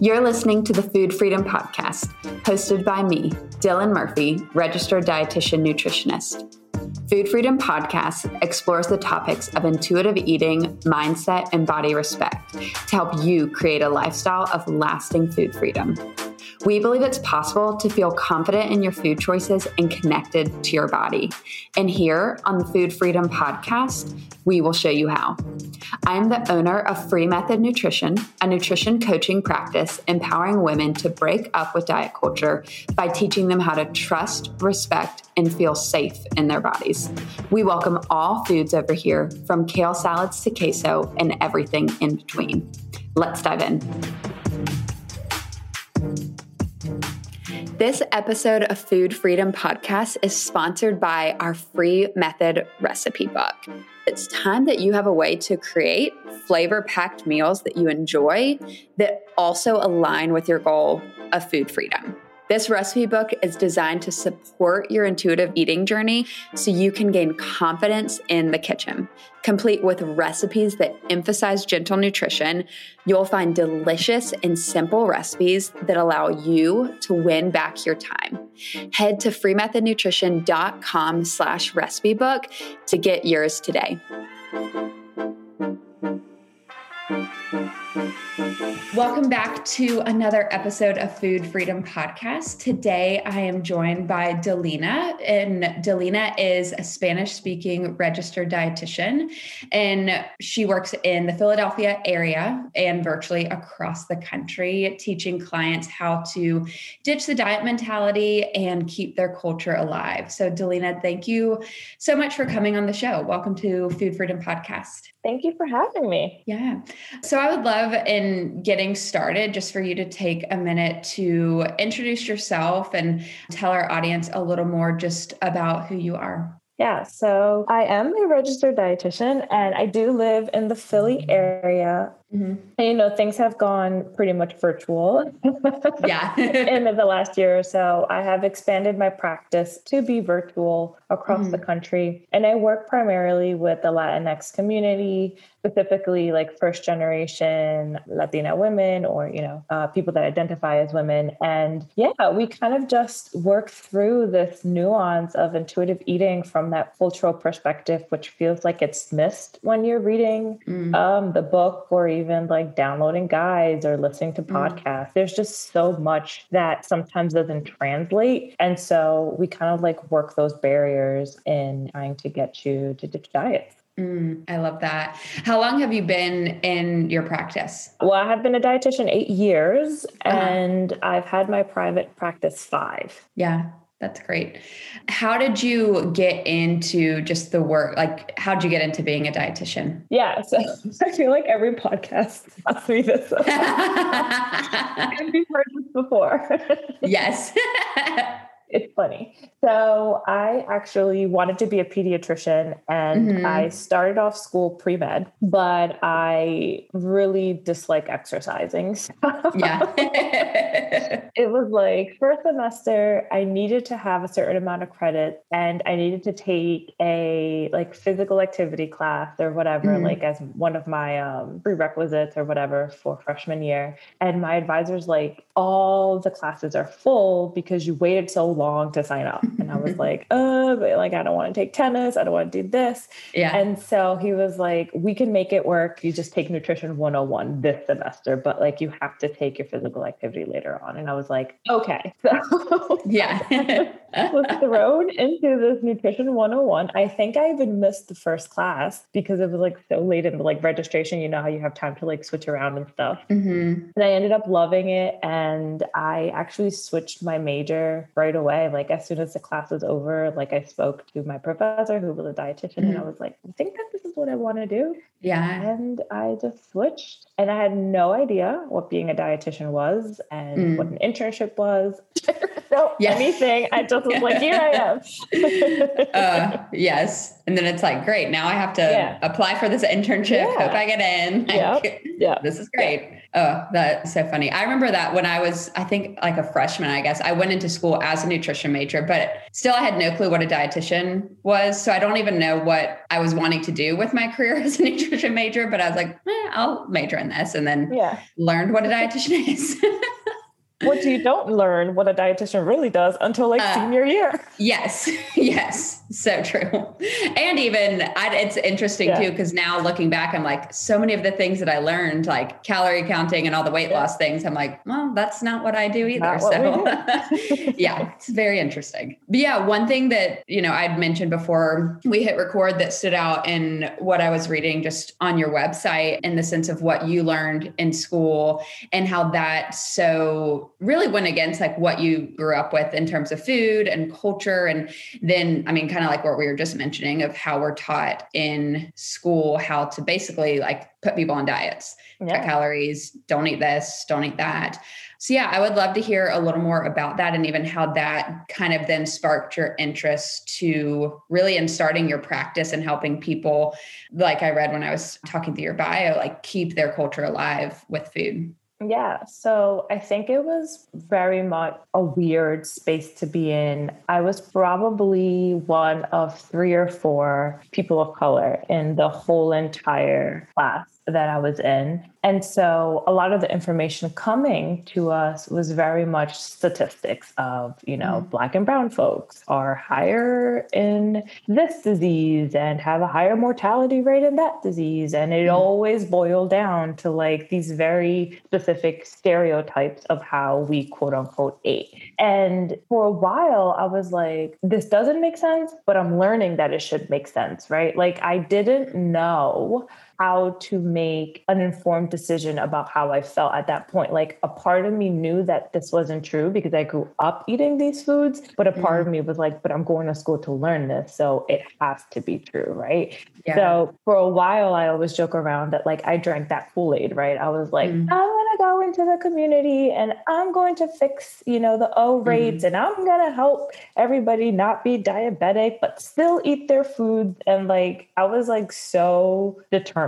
You're listening to the Food Freedom Podcast, hosted by me, Dylan Murphy, registered dietitian nutritionist. Food Freedom Podcast explores the topics of intuitive eating, mindset, and body respect to help you create a lifestyle of lasting food freedom. We believe it's possible to feel confident in your food choices and connected to your body. And here on the Food Freedom Podcast, we will show you how. I'm the owner of Free Method Nutrition, a nutrition coaching practice empowering women to break up with diet culture by teaching them how to trust, respect, and feel safe in their bodies. We welcome all foods over here, from kale salads to queso and everything in between. Let's dive in. This episode of Food Freedom Podcast is sponsored by our free method recipe book. It's time that you have a way to create flavor packed meals that you enjoy that also align with your goal of food freedom. This recipe book is designed to support your intuitive eating journey so you can gain confidence in the kitchen. Complete with recipes that emphasize gentle nutrition, you'll find delicious and simple recipes that allow you to win back your time. Head to freemethodnutrition.com slash recipe book to get yours today. Welcome back to another episode of Food Freedom Podcast. Today I am joined by Dalina, and Dalina is a Spanish speaking registered dietitian, and she works in the Philadelphia area and virtually across the country, teaching clients how to ditch the diet mentality and keep their culture alive. So, Dalina, thank you so much for coming on the show. Welcome to Food Freedom Podcast. Thank you for having me. Yeah. So I would love in getting started just for you to take a minute to introduce yourself and tell our audience a little more just about who you are. Yeah, so I am a registered dietitian and I do live in the Philly area. Mm-hmm. And you know, things have gone pretty much virtual. yeah. in the last year or so, I have expanded my practice to be virtual across mm-hmm. the country. And I work primarily with the Latinx community, specifically like first generation Latina women or, you know, uh, people that identify as women. And yeah, we kind of just work through this nuance of intuitive eating from that cultural perspective, which feels like it's missed when you're reading mm-hmm. um, the book or even like downloading guides or listening to mm. podcasts. Mm. There's just so much that sometimes doesn't translate. And so we kind of like work those barriers in trying to get you to ditch diets. Mm, I love that. How long have you been in your practice? Well, I have been a dietitian eight years uh-huh. and I've had my private practice five. Yeah. That's great. How did you get into just the work? Like, how did you get into being a dietitian? Yeah. So I feel like every podcast asks me this. We've heard this before? yes. it's funny. So I actually wanted to be a pediatrician and mm-hmm. I started off school pre-med, but I really dislike exercising. yeah. it was like first semester I needed to have a certain amount of credit and I needed to take a like physical activity class or whatever mm-hmm. like as one of my um, prerequisites or whatever for freshman year. And my advisor's like all the classes are full because you waited so long to sign up. And I was like, oh, but like, I don't want to take tennis. I don't want to do this. Yeah. And so he was like, we can make it work. You just take nutrition 101 this semester, but like, you have to take your physical activity later on. And I was like, okay. So yeah. was thrown into this nutrition 101. I think I even missed the first class because it was like so late in the like registration. You know how you have time to like switch around and stuff. Mm-hmm. And I ended up loving it. And I actually switched my major right away. Like as soon as the class was over, like I spoke to my professor who was a dietitian mm-hmm. and I was like, I think that this is what I want to do. Yeah. And I just switched and I had no idea what being a dietitian was and mm. what an internship was. no, yeah. anything. I just was like, here I am. uh, yes. And then it's like, great. Now I have to yeah. apply for this internship. Yeah. Hope I get in. Like, yeah. This is great. Oh, that's so funny. I remember that when I was, I think like a freshman, I guess I went into school as a nutrition major, but still I had no clue what a dietitian was. So I don't even know what I was wanting to do with my career as a nutrition major, but I was like, eh, I'll major in this and then yeah. learned what a dietitian is. What you don't learn what a dietitian really does until like uh, senior year. Yes, yes, so true. And even I, it's interesting yeah. too because now looking back, I'm like so many of the things that I learned, like calorie counting and all the weight yeah. loss things. I'm like, well, that's not what I do either. So yeah, it's very interesting. But yeah, one thing that you know I'd mentioned before we hit record that stood out in what I was reading just on your website in the sense of what you learned in school and how that so really went against like what you grew up with in terms of food and culture. And then i mean kind of like what we were just mentioning of how we're taught in school how to basically like put people on diets. Yeah. cut calories don't eat this don't eat that. So yeah i would love to hear a little more about that and even how that kind of then sparked your interest to really in starting your practice and helping people like i read when i was talking through your bio like keep their culture alive with food yeah, so I think it was very much a weird space to be in. I was probably one of three or four people of color in the whole entire class that I was in. And so a lot of the information coming to us was very much statistics of, you know, mm black and brown folks are higher in this disease and have a higher mortality rate in that disease. And it mm always boiled down to like these very specific stereotypes of how we quote unquote ate. And for a while, I was like, this doesn't make sense, but I'm learning that it should make sense, right? Like I didn't know how to make an informed decision about how I felt at that point. Like a part of me knew that this wasn't true because I grew up eating these foods, but a part mm-hmm. of me was like, but I'm going to school to learn this. So it has to be true, right? Yeah. So for a while, I always joke around that like I drank that Kool Aid, right? I was like, mm-hmm. I'm going to go into the community and I'm going to fix, you know, the O rates mm-hmm. and I'm going to help everybody not be diabetic, but still eat their food. And like, I was like so determined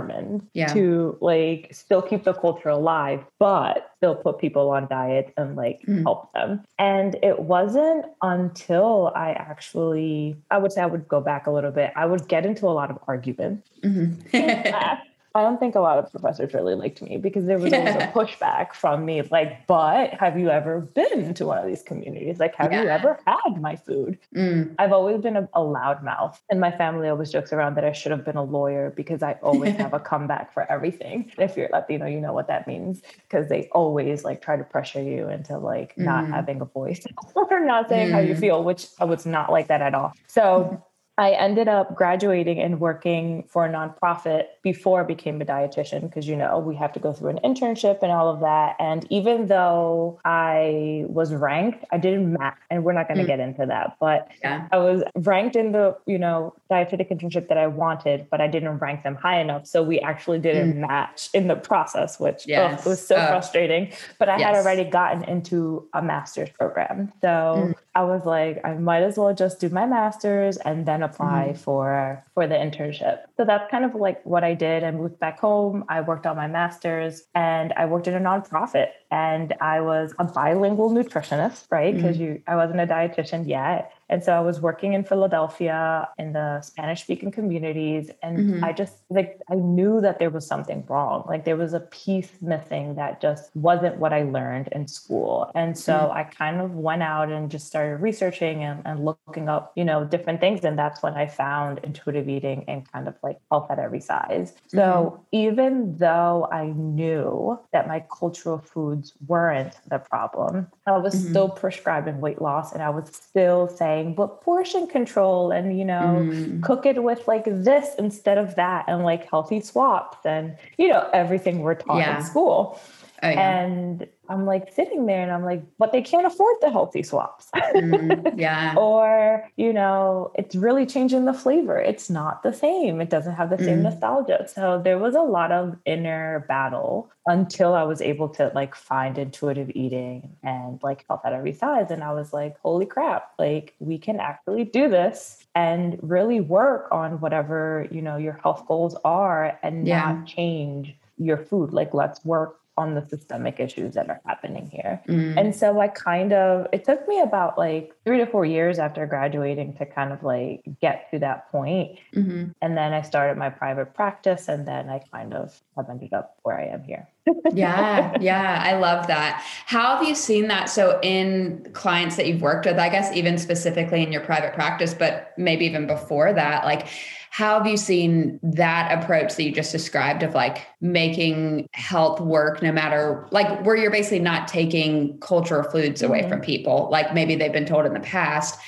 yeah. to like still keep the culture alive, but still put people on diets and like mm. help them. And it wasn't until I actually, I would say I would go back a little bit, I would get into a lot of arguments. Mm-hmm. I don't think a lot of professors really liked me because there was always a pushback from me, like, but have you ever been to one of these communities? Like, have yeah. you ever had my food? Mm. I've always been a, a loudmouth, and my family always jokes around that I should have been a lawyer because I always have a comeback for everything. If you're Latino, you know what that means because they always like try to pressure you into like not mm. having a voice or not saying mm. how you mm. feel, which I was not like that at all. So I ended up graduating and working for a nonprofit before I became a dietitian because, you know, we have to go through an internship and all of that. And even though I was ranked, I didn't match, and we're not going to mm. get into that, but yeah. I was ranked in the, you know, dietetic internship that I wanted, but I didn't rank them high enough. So we actually didn't mm. match in the process, which yes. was so frustrating. But I yes. had already gotten into a master's program. So mm. I was like, I might as well just do my master's and then apply mm-hmm. for for the internship. So that's kind of like what I did. I moved back home. I worked on my master's and I worked in a nonprofit and I was a bilingual nutritionist, right? Because mm-hmm. you I wasn't a dietitian yet. And so I was working in Philadelphia in the Spanish speaking communities. And mm-hmm. I just like, I knew that there was something wrong. Like there was a piece missing that just wasn't what I learned in school. And so mm-hmm. I kind of went out and just started researching and, and looking up, you know, different things. And that's when I found intuitive eating and kind of like health at every size. So mm-hmm. even though I knew that my cultural foods weren't the problem, I was mm-hmm. still prescribing weight loss and I was still saying, saying, but portion control and, you know, mm. cook it with like this instead of that and like healthy swaps and, you know, everything we're taught yeah. in school. Oh, yeah. And I'm like sitting there and I'm like, but they can't afford the healthy swaps. Mm, yeah. or, you know, it's really changing the flavor. It's not the same. It doesn't have the same mm. nostalgia. So there was a lot of inner battle until I was able to like find intuitive eating and like health at every size. And I was like, holy crap, like we can actually do this and really work on whatever, you know, your health goals are and yeah. not change your food. Like let's work on the systemic issues that are happening here. Mm. And so I kind of, it took me about like three to four years after graduating to kind of like get to that point. Mm-hmm. And then I started my private practice and then I kind of have ended up where I am here. yeah, yeah, I love that. How have you seen that? So, in clients that you've worked with, I guess even specifically in your private practice, but maybe even before that, like how have you seen that approach that you just described of like making health work no matter like where you're basically not taking cultural foods away mm-hmm. from people, like maybe they've been told in the past?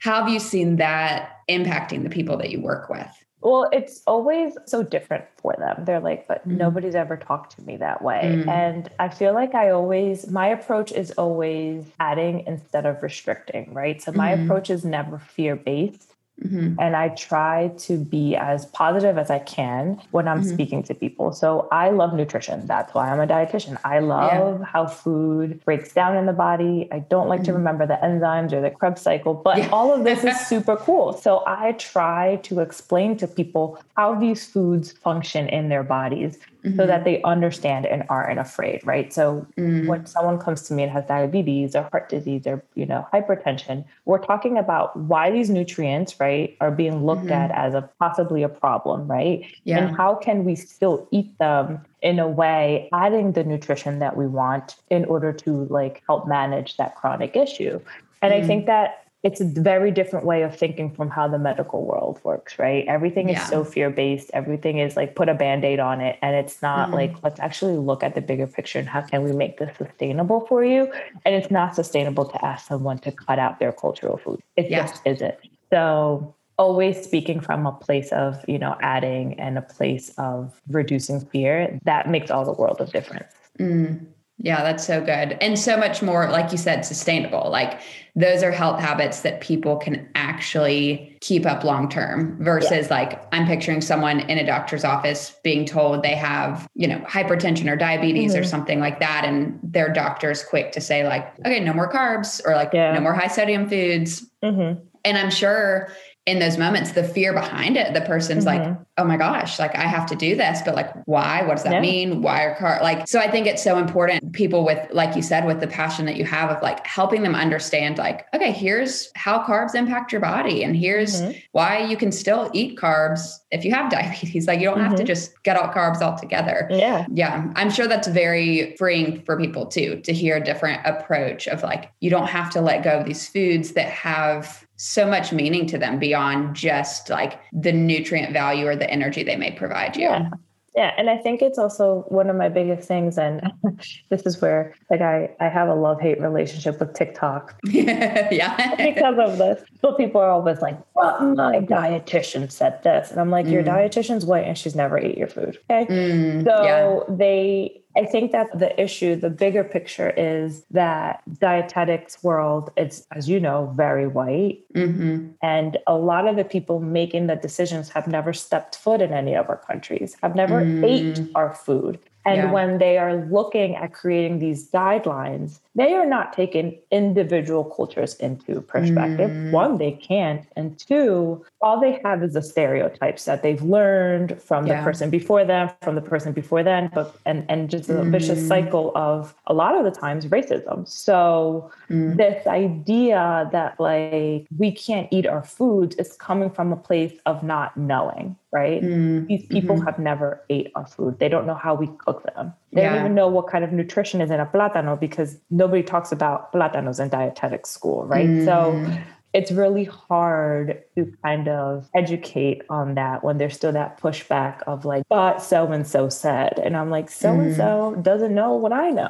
How have you seen that impacting the people that you work with? Well, it's always so different for them. They're like, but mm nobody's ever talked to me that way. mm And I feel like I always, my approach is always adding instead of restricting, right? So my mm approach is never fear based. Mm-hmm. And I try to be as positive as I can when I'm mm-hmm. speaking to people. So I love nutrition. That's why I'm a dietitian. I love yeah. how food breaks down in the body. I don't like mm-hmm. to remember the enzymes or the Krebs cycle, but yeah. all of this is super cool. So I try to explain to people how these foods function in their bodies mm-hmm. so that they understand and aren't afraid, right? So mm. when someone comes to me and has diabetes or heart disease or, you know, hypertension, we're talking about why these nutrients, right, are being looked mm-hmm. at as a possibly a problem, right? Yeah. And how can we still eat them in a way adding the nutrition that we want in order to like help manage that chronic issue. And mm. I think that it's a very different way of thinking from how the medical world works, right? Everything yeah. is so fear based. Everything is like put a band aid on it. And it's not mm-hmm. like, let's actually look at the bigger picture and how can we make this sustainable for you? And it's not sustainable to ask someone to cut out their cultural food. It yeah. just isn't. So always speaking from a place of, you know, adding and a place of reducing fear, that makes all the world of difference. Mm. Yeah, that's so good. And so much more, like you said, sustainable. Like those are health habits that people can actually keep up long term versus yeah. like I'm picturing someone in a doctor's office being told they have, you know, hypertension or diabetes mm-hmm. or something like that. And their doctor's quick to say, like, okay, no more carbs or like yeah. no more high sodium foods. Mm-hmm. And I'm sure in those moments, the fear behind it, the person's mm-hmm. like, oh my gosh, like I have to do this, but like, why? What does that yeah. mean? Why are car like? So I think it's so important. People with, like you said, with the passion that you have of like helping them understand, like, okay, here's how carbs impact your body, and here's mm-hmm. why you can still eat carbs if you have diabetes. Like, you don't mm-hmm. have to mm-hmm. just get all carbs altogether. Yeah. Yeah. I'm sure that's very freeing for people too, to hear a different approach of like, you don't have to let go of these foods that have so much meaning to them beyond just like the nutrient value or the energy they may provide you. Yeah. Yeah. And I think it's also one of my biggest things. And this is where like I, I have a love hate relationship with TikTok. yeah. because of this. So people are always like, well, my dietitian said this. And I'm like, mm. your dietitian's white and she's never ate your food. Okay. Mm, so yeah. they I think that the issue, the bigger picture is that dietetics world, it's, as you know, very white. Mm-hmm. And a lot of the people making the decisions have never stepped foot in any of our countries, have never mm. ate our food. And yeah. when they are looking at creating these guidelines, they are not taking individual cultures into perspective. Mm. One, they can't. And two, all they have is the stereotypes that they've learned from yeah. the person before them, from the person before then, but and, and just a mm. vicious cycle of a lot of the times racism. So mm. this idea that like we can't eat our foods is coming from a place of not knowing, right? Mm. These people mm-hmm. have never ate our food. They don't know how we cook them. They yeah. don't even know what kind of nutrition is in a plátano because nobody talks about plátanos in dietetic school, right? Mm. So it's really hard to kind of educate on that when there's still that pushback of like, but so and so said. And I'm like, so and so doesn't know what I know.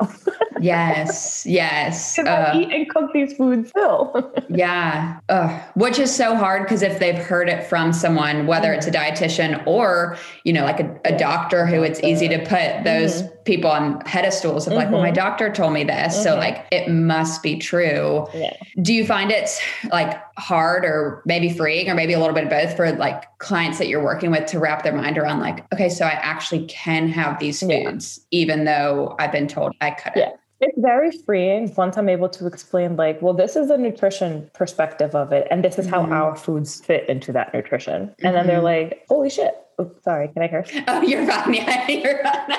yes, yes. Because uh, I eat and cook these foods still. yeah. Uh, which is so hard because if they've heard it from someone, whether it's a mm-hmm. dietitian or, you know, like a, a doctor who it's easy to put those. Mm-hmm people on pedestals of like, mm-hmm. well, my mm-hmm. doctor told me this. Mm-hmm. So like it must be true. Yeah. Do you find it's like hard or maybe freeing or maybe a little bit of both for like clients that you're working with to wrap their mind around like, okay, so I actually can have these foods yeah. even though I've been told I couldn't. Yeah. It's very freeing once I'm able to explain, like, well, this is a nutrition perspective of it, and this is how mm-hmm. our foods fit into that nutrition. And then they're mm-hmm. like, holy shit. Oops, sorry, can I curse? Oh, you're fine. Yeah, you're fine.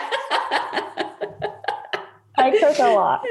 I curse a lot.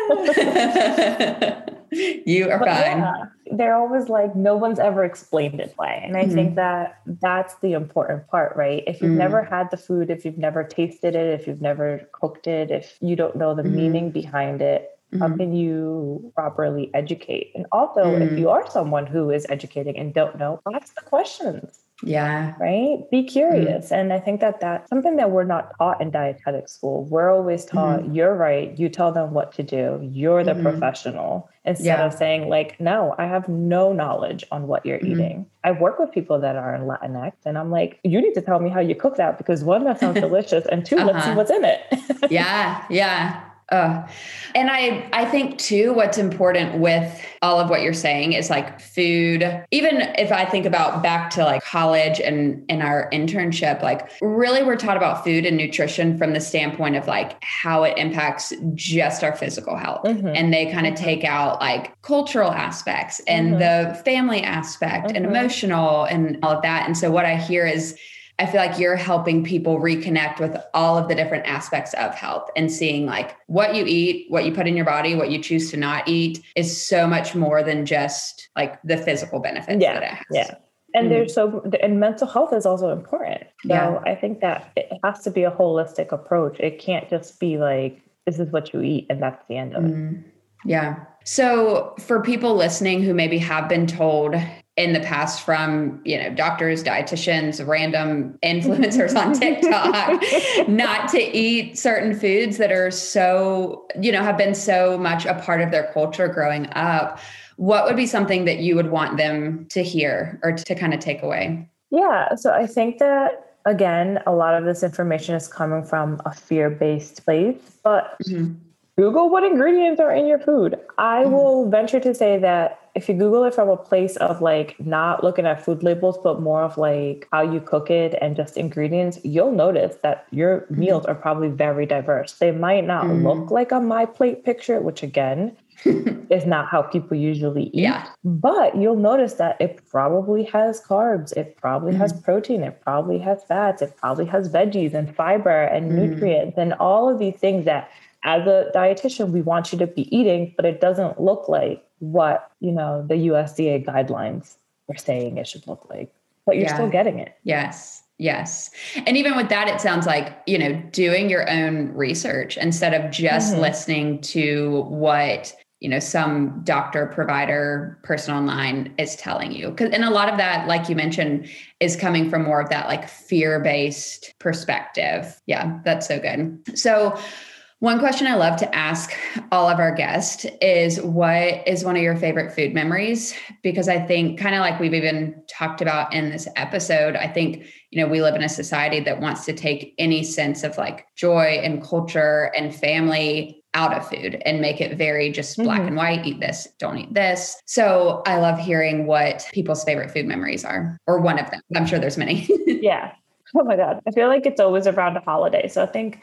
you are but fine. Yeah, they're always like, no one's ever explained it why. And I mm-hmm. think that that's the important part, right? If you've mm-hmm. never had the food, if you've never tasted it, if you've never cooked it, if you don't know the mm-hmm. meaning behind it, how mm-hmm. can you properly educate? And also, if mm. you are someone who is educating and don't know, ask the questions yeah. Right. Be curious. Mm-hmm. And I think that that's something that we're not taught in dietetic school. We're always taught, mm-hmm. you're right. You tell them what to do. You're the mm-hmm. professional. Instead yeah. of saying, like, no, I have no knowledge on what you're mm-hmm. eating. I work with people that are in Latinx and I'm like, you need to tell me how you cook that because one, that sounds delicious. And 2 uh-huh. let's see uh-huh. what's in it. yeah. Yeah. Uh, and I, I think too, what's important with all of what you're saying is like food. Even if I think about back to like college and in our internship, like really we're taught about food and nutrition from the standpoint of like how it impacts just our physical health. Mm-hmm. And they kind of mm-hmm. take out like cultural aspects and mm-hmm. the family aspect and mm-hmm. emotional and all of that. And so what I hear is I feel like you're helping people reconnect with all of the different aspects of health and seeing like what you eat, what you put in your body, what you choose to not eat is so much more than just like the physical benefits yeah, that it has. Yeah. And mm. there's so and mental health is also important. So yeah. I think that it has to be a holistic approach. It can't just be like this is what you eat and that's the end of it. Mm. Yeah. So for people listening who maybe have been told in the past from you know doctors dietitians random influencers on tiktok not to eat certain foods that are so you know have been so much a part of their culture growing up what would be something that you would want them to hear or to kind of take away yeah so i think that again a lot of this information is coming from a fear-based place but mm-hmm. google what ingredients are in your food i mm-hmm. will venture to say that if you Google it from a place of like not looking at food labels, but more of like how you cook it and just ingredients, you'll notice that your mm-hmm. meals are probably very diverse. They might not mm. look like a my plate picture, which again is not how people usually eat. Yeah. But you'll notice that it probably has carbs, it probably mm. has protein, it probably has fats, it probably has veggies and fiber and mm. nutrients and all of these things that as a dietitian we want you to be eating, but it doesn't look like what you know the USDA guidelines are saying it should look like, but you're yeah. still getting it. Yes. Yes. And even with that, it sounds like, you know, doing your own research instead of just mm-hmm. listening to what, you know, some doctor, provider, person online is telling you. Cause, and a lot of that, like you mentioned, is coming from more of that like fear based perspective. Yeah, that's so good. So, one question I love to ask all of our guests is what is one of your favorite food memories? Because I think, kind of like we've even talked about in this episode, I think, you know, we live in a society that wants to take any sense of like joy and culture and family out of food and make it very just black mm-hmm. and white eat this, don't eat this. So I love hearing what people's favorite food memories are, or one of them. I'm sure there's many. yeah. Oh my God. I feel like it's always around a holiday. So I think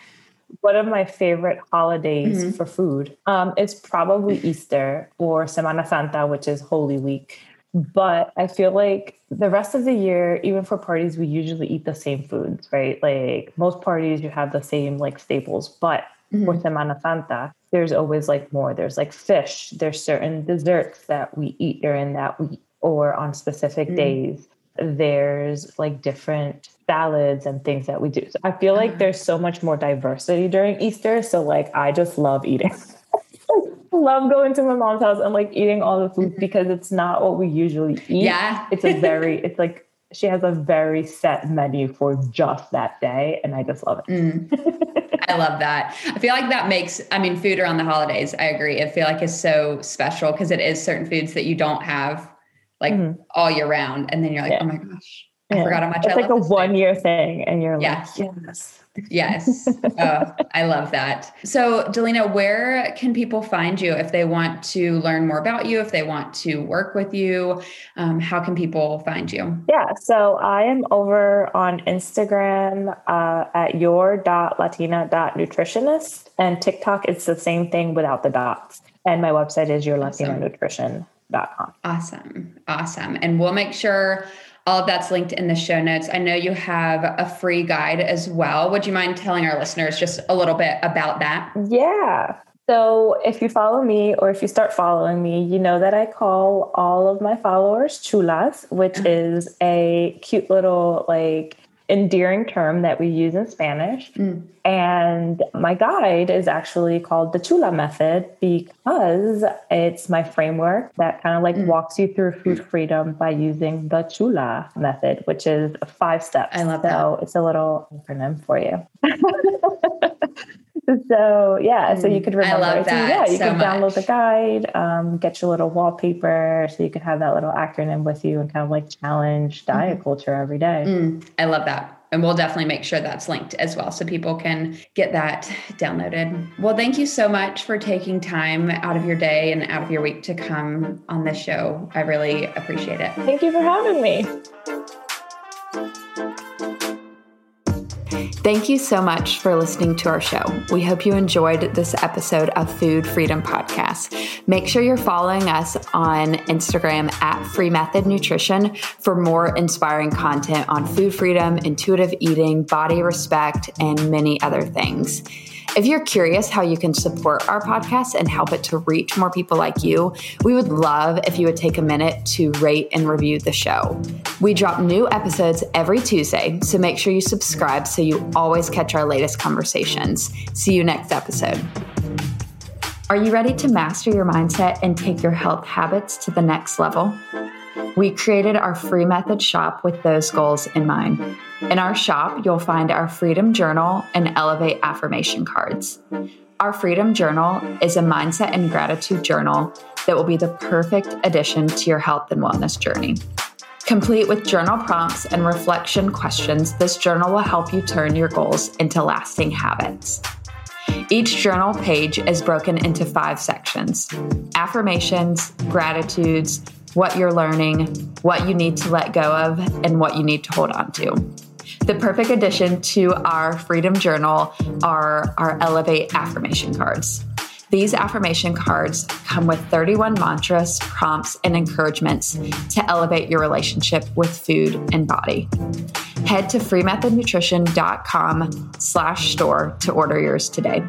one of my favorite holidays mm-hmm. for food um, is probably Easter or Semana Santa, which is Holy Week. But I feel like the rest of the year, even for parties, we usually eat the same foods, right? Like most parties, you have the same like staples. But mm-hmm. for Semana Santa, there's always like more. There's like fish. There's certain desserts that we eat during that week or on specific mm-hmm. days there's like different salads and things that we do. So I feel like uh-huh. there's so much more diversity during Easter. So like I just love eating. I love going to my mom's house and like eating all the food mm-hmm. because it's not what we usually eat. Yeah. It's a very it's like she has a very set menu for just that day and I just love it. Mm. I love that. I feel like that makes I mean food around the holidays, I agree. I feel like it's so special because it is certain foods that you don't have like mm-hmm. all year round. And then you're like, yeah. oh my gosh, I yeah. forgot how much it's I like a one year thing. And you're yeah. like, yes. Yes. oh, I love that. So, Dalina, where can people find you if they want to learn more about you, if they want to work with you? Um, how can people find you? Yeah. So, I am over on Instagram uh, at your.latina.nutritionist, and TikTok, it's the same thing without the dots. And my website is yourlatinanutrition.com. Awesome. Awesome. Awesome. And we'll make sure all of that's linked in the show notes. I know you have a free guide as well. Would you mind telling our listeners just a little bit about that? Yeah. So if you follow me or if you start following me, you know that I call all of my followers chulas, which uh-huh. is a cute little like endearing term that we use in Spanish. Mm. And my guide is actually called the Chula method because it's my framework that kind of like mm. walks you through food freedom by using the Chula method, which is five steps. I love so that. it's a little acronym for you. so yeah, so you mm. could remember. I love that. So, yeah, you so can download the guide, um, get your little wallpaper, so you can have that little acronym with you and kind of like challenge diet mm-hmm. culture every day. Mm, I love that. And we'll definitely make sure that's linked as well so people can get that downloaded. Well, thank you so much for taking time out of your day and out of your week to come on this show. I really appreciate it. Thank you for having me. Thank you so much for listening to our show. We hope you enjoyed this episode of Food Freedom Podcast. Make sure you're following us on Instagram at Free Method Nutrition for more inspiring content on food freedom, intuitive eating, body respect, and many other things. If you're curious how you can support our podcast and help it to reach more people like you, we would love if you would take a minute to rate and review the show. We drop new episodes every Tuesday, so make sure you subscribe so you always catch our latest conversations. See you next episode. Are you ready to master your mindset and take your health habits to the next level? We created our free method shop with those goals in mind. In our shop, you'll find our Freedom Journal and Elevate affirmation cards. Our Freedom Journal is a mindset and gratitude journal that will be the perfect addition to your health and wellness journey. Complete with journal prompts and reflection questions, this journal will help you turn your goals into lasting habits. Each journal page is broken into five sections affirmations, gratitudes, what you're learning, what you need to let go of, and what you need to hold on to. The perfect addition to our Freedom Journal are our Elevate affirmation cards. These affirmation cards come with 31 mantras, prompts, and encouragements to elevate your relationship with food and body. Head to freemethodnutrition.com slash store to order yours today.